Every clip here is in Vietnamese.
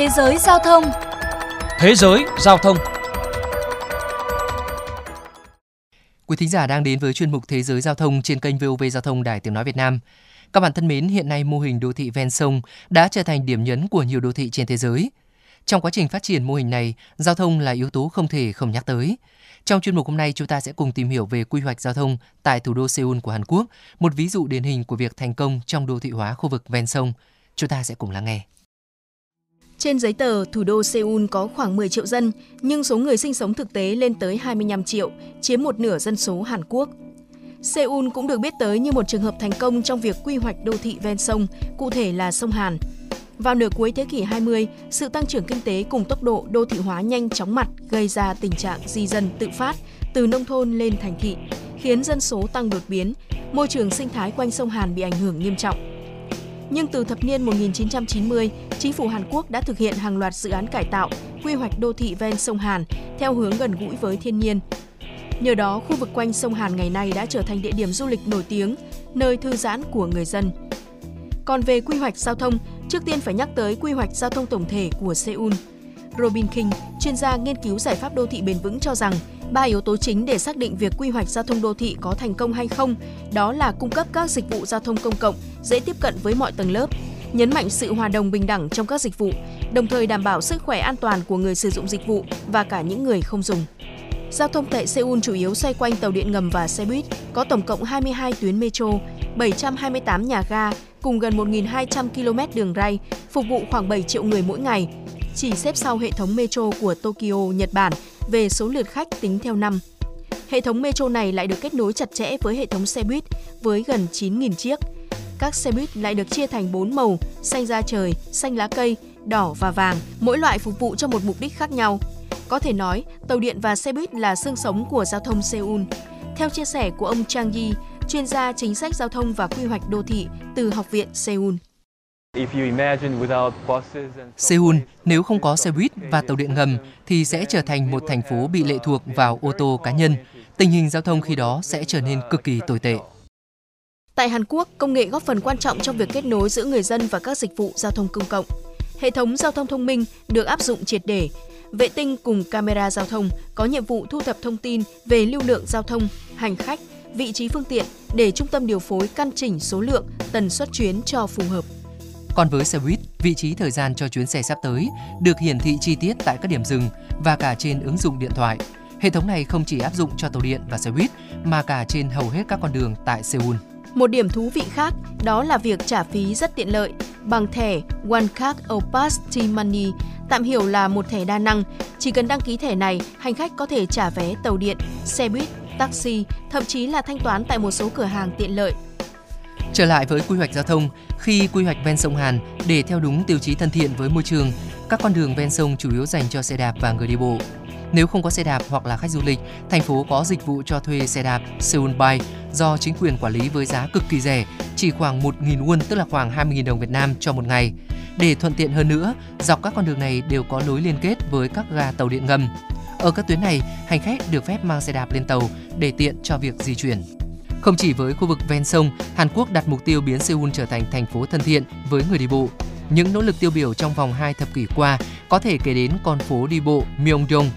Thế giới giao thông Thế giới giao thông Quý thính giả đang đến với chuyên mục Thế giới giao thông trên kênh VOV Giao thông Đài Tiếng Nói Việt Nam. Các bạn thân mến, hiện nay mô hình đô thị ven sông đã trở thành điểm nhấn của nhiều đô thị trên thế giới. Trong quá trình phát triển mô hình này, giao thông là yếu tố không thể không nhắc tới. Trong chuyên mục hôm nay, chúng ta sẽ cùng tìm hiểu về quy hoạch giao thông tại thủ đô Seoul của Hàn Quốc, một ví dụ điển hình của việc thành công trong đô thị hóa khu vực ven sông. Chúng ta sẽ cùng lắng nghe. Trên giấy tờ, thủ đô Seoul có khoảng 10 triệu dân, nhưng số người sinh sống thực tế lên tới 25 triệu, chiếm một nửa dân số Hàn Quốc. Seoul cũng được biết tới như một trường hợp thành công trong việc quy hoạch đô thị ven sông, cụ thể là sông Hàn. Vào nửa cuối thế kỷ 20, sự tăng trưởng kinh tế cùng tốc độ đô thị hóa nhanh chóng mặt gây ra tình trạng di dân tự phát từ nông thôn lên thành thị, khiến dân số tăng đột biến, môi trường sinh thái quanh sông Hàn bị ảnh hưởng nghiêm trọng. Nhưng từ thập niên 1990, chính phủ Hàn Quốc đã thực hiện hàng loạt dự án cải tạo, quy hoạch đô thị ven sông Hàn theo hướng gần gũi với thiên nhiên. Nhờ đó, khu vực quanh sông Hàn ngày nay đã trở thành địa điểm du lịch nổi tiếng, nơi thư giãn của người dân. Còn về quy hoạch giao thông, trước tiên phải nhắc tới quy hoạch giao thông tổng thể của Seoul. Robin King, chuyên gia nghiên cứu giải pháp đô thị bền vững cho rằng, ba yếu tố chính để xác định việc quy hoạch giao thông đô thị có thành công hay không, đó là cung cấp các dịch vụ giao thông công cộng dễ tiếp cận với mọi tầng lớp, nhấn mạnh sự hòa đồng bình đẳng trong các dịch vụ, đồng thời đảm bảo sức khỏe an toàn của người sử dụng dịch vụ và cả những người không dùng. Giao thông tại Seoul chủ yếu xoay quanh tàu điện ngầm và xe buýt, có tổng cộng 22 tuyến metro, 728 nhà ga cùng gần 1.200 km đường ray, phục vụ khoảng 7 triệu người mỗi ngày, chỉ xếp sau hệ thống metro của Tokyo, Nhật Bản về số lượt khách tính theo năm. Hệ thống metro này lại được kết nối chặt chẽ với hệ thống xe buýt với gần 9.000 chiếc. Các xe buýt lại được chia thành 4 màu, xanh da trời, xanh lá cây, đỏ và vàng, mỗi loại phục vụ cho một mục đích khác nhau. Có thể nói, tàu điện và xe buýt là xương sống của giao thông Seoul. Theo chia sẻ của ông Chang Yi, chuyên gia chính sách giao thông và quy hoạch đô thị từ Học viện Seoul. Seoul nếu không có xe buýt và tàu điện ngầm thì sẽ trở thành một thành phố bị lệ thuộc vào ô tô cá nhân. Tình hình giao thông khi đó sẽ trở nên cực kỳ tồi tệ. Tại Hàn Quốc, công nghệ góp phần quan trọng trong việc kết nối giữa người dân và các dịch vụ giao thông công cộng. Hệ thống giao thông thông minh được áp dụng triệt để. Vệ tinh cùng camera giao thông có nhiệm vụ thu thập thông tin về lưu lượng giao thông, hành khách, vị trí phương tiện để trung tâm điều phối căn chỉnh số lượng, tần suất chuyến cho phù hợp. Còn với xe buýt, vị trí thời gian cho chuyến xe sắp tới được hiển thị chi tiết tại các điểm dừng và cả trên ứng dụng điện thoại. Hệ thống này không chỉ áp dụng cho tàu điện và xe buýt mà cả trên hầu hết các con đường tại Seoul. Một điểm thú vị khác đó là việc trả phí rất tiện lợi bằng thẻ OneCard Card T-Money, tạm hiểu là một thẻ đa năng. Chỉ cần đăng ký thẻ này, hành khách có thể trả vé tàu điện, xe buýt, taxi, thậm chí là thanh toán tại một số cửa hàng tiện lợi. Trở lại với quy hoạch giao thông, khi quy hoạch ven sông Hàn để theo đúng tiêu chí thân thiện với môi trường, các con đường ven sông chủ yếu dành cho xe đạp và người đi bộ. Nếu không có xe đạp hoặc là khách du lịch, thành phố có dịch vụ cho thuê xe đạp Seoul Bike do chính quyền quản lý với giá cực kỳ rẻ, chỉ khoảng 1.000 won tức là khoảng 20.000 đồng Việt Nam cho một ngày. Để thuận tiện hơn nữa, dọc các con đường này đều có lối liên kết với các ga tàu điện ngầm. Ở các tuyến này, hành khách được phép mang xe đạp lên tàu để tiện cho việc di chuyển. Không chỉ với khu vực ven sông, Hàn Quốc đặt mục tiêu biến Seoul trở thành thành phố thân thiện với người đi bộ. Những nỗ lực tiêu biểu trong vòng 2 thập kỷ qua có thể kể đến con phố đi bộ Myeongdong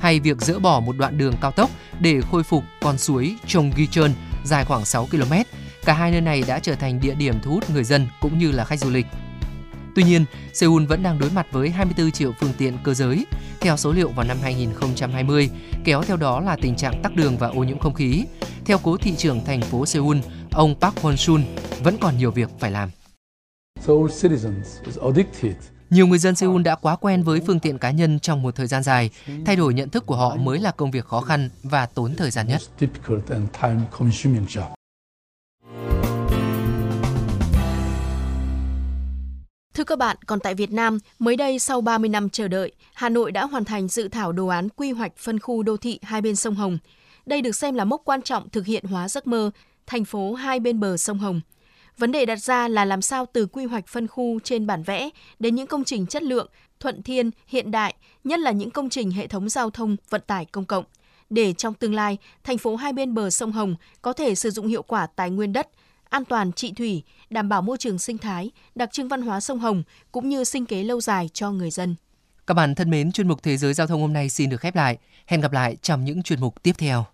hay việc dỡ bỏ một đoạn đường cao tốc để khôi phục con suối Chonggicheon dài khoảng 6 km. Cả hai nơi này đã trở thành địa điểm thu hút người dân cũng như là khách du lịch. Tuy nhiên, Seoul vẫn đang đối mặt với 24 triệu phương tiện cơ giới, theo số liệu vào năm 2020, kéo theo đó là tình trạng tắc đường và ô nhiễm không khí. Theo cố thị trưởng thành phố Seoul, ông Park Won-sun, vẫn còn nhiều việc phải làm. Nhiều người dân Seoul đã quá quen với phương tiện cá nhân trong một thời gian dài. Thay đổi nhận thức của họ mới là công việc khó khăn và tốn thời gian nhất. Thưa các bạn, còn tại Việt Nam, mới đây sau 30 năm chờ đợi, Hà Nội đã hoàn thành dự thảo đồ án quy hoạch phân khu đô thị hai bên sông Hồng. Đây được xem là mốc quan trọng thực hiện hóa giấc mơ thành phố hai bên bờ sông Hồng. Vấn đề đặt ra là làm sao từ quy hoạch phân khu trên bản vẽ đến những công trình chất lượng, thuận thiên, hiện đại, nhất là những công trình hệ thống giao thông, vận tải công cộng. Để trong tương lai, thành phố hai bên bờ sông Hồng có thể sử dụng hiệu quả tài nguyên đất, an toàn trị thủy, đảm bảo môi trường sinh thái, đặc trưng văn hóa sông Hồng cũng như sinh kế lâu dài cho người dân. Các bạn thân mến, chuyên mục Thế giới giao thông hôm nay xin được khép lại. Hẹn gặp lại trong những chuyên mục tiếp theo.